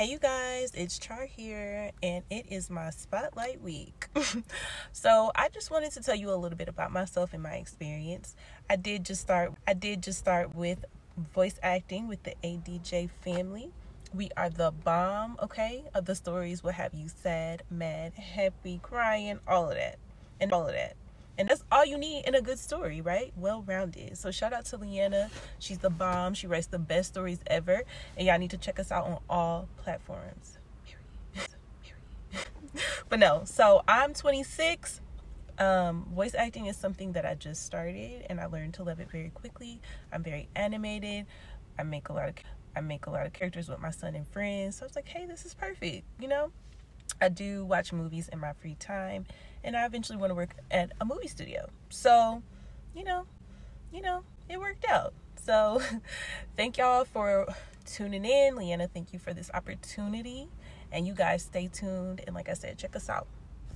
Hey, you guys, it's Char here, and it is my spotlight week. so, I just wanted to tell you a little bit about myself and my experience. I did just start. I did just start with voice acting with the ADJ family. We are the bomb, okay? Of the stories, what have you sad, mad, happy, crying, all of that, and all of that. And that's all you need in a good story, right? Well rounded. So shout out to Leanna. She's the bomb. She writes the best stories ever. And y'all need to check us out on all platforms. but no, so I'm 26. Um, voice acting is something that I just started and I learned to love it very quickly. I'm very animated. I make a lot of I make a lot of characters with my son and friends. So I was like, hey, this is perfect, you know? I do watch movies in my free time, and I eventually want to work at a movie studio. So, you know, you know, it worked out. So, thank y'all for tuning in. Leanna, thank you for this opportunity. And you guys stay tuned. And like I said, check us out.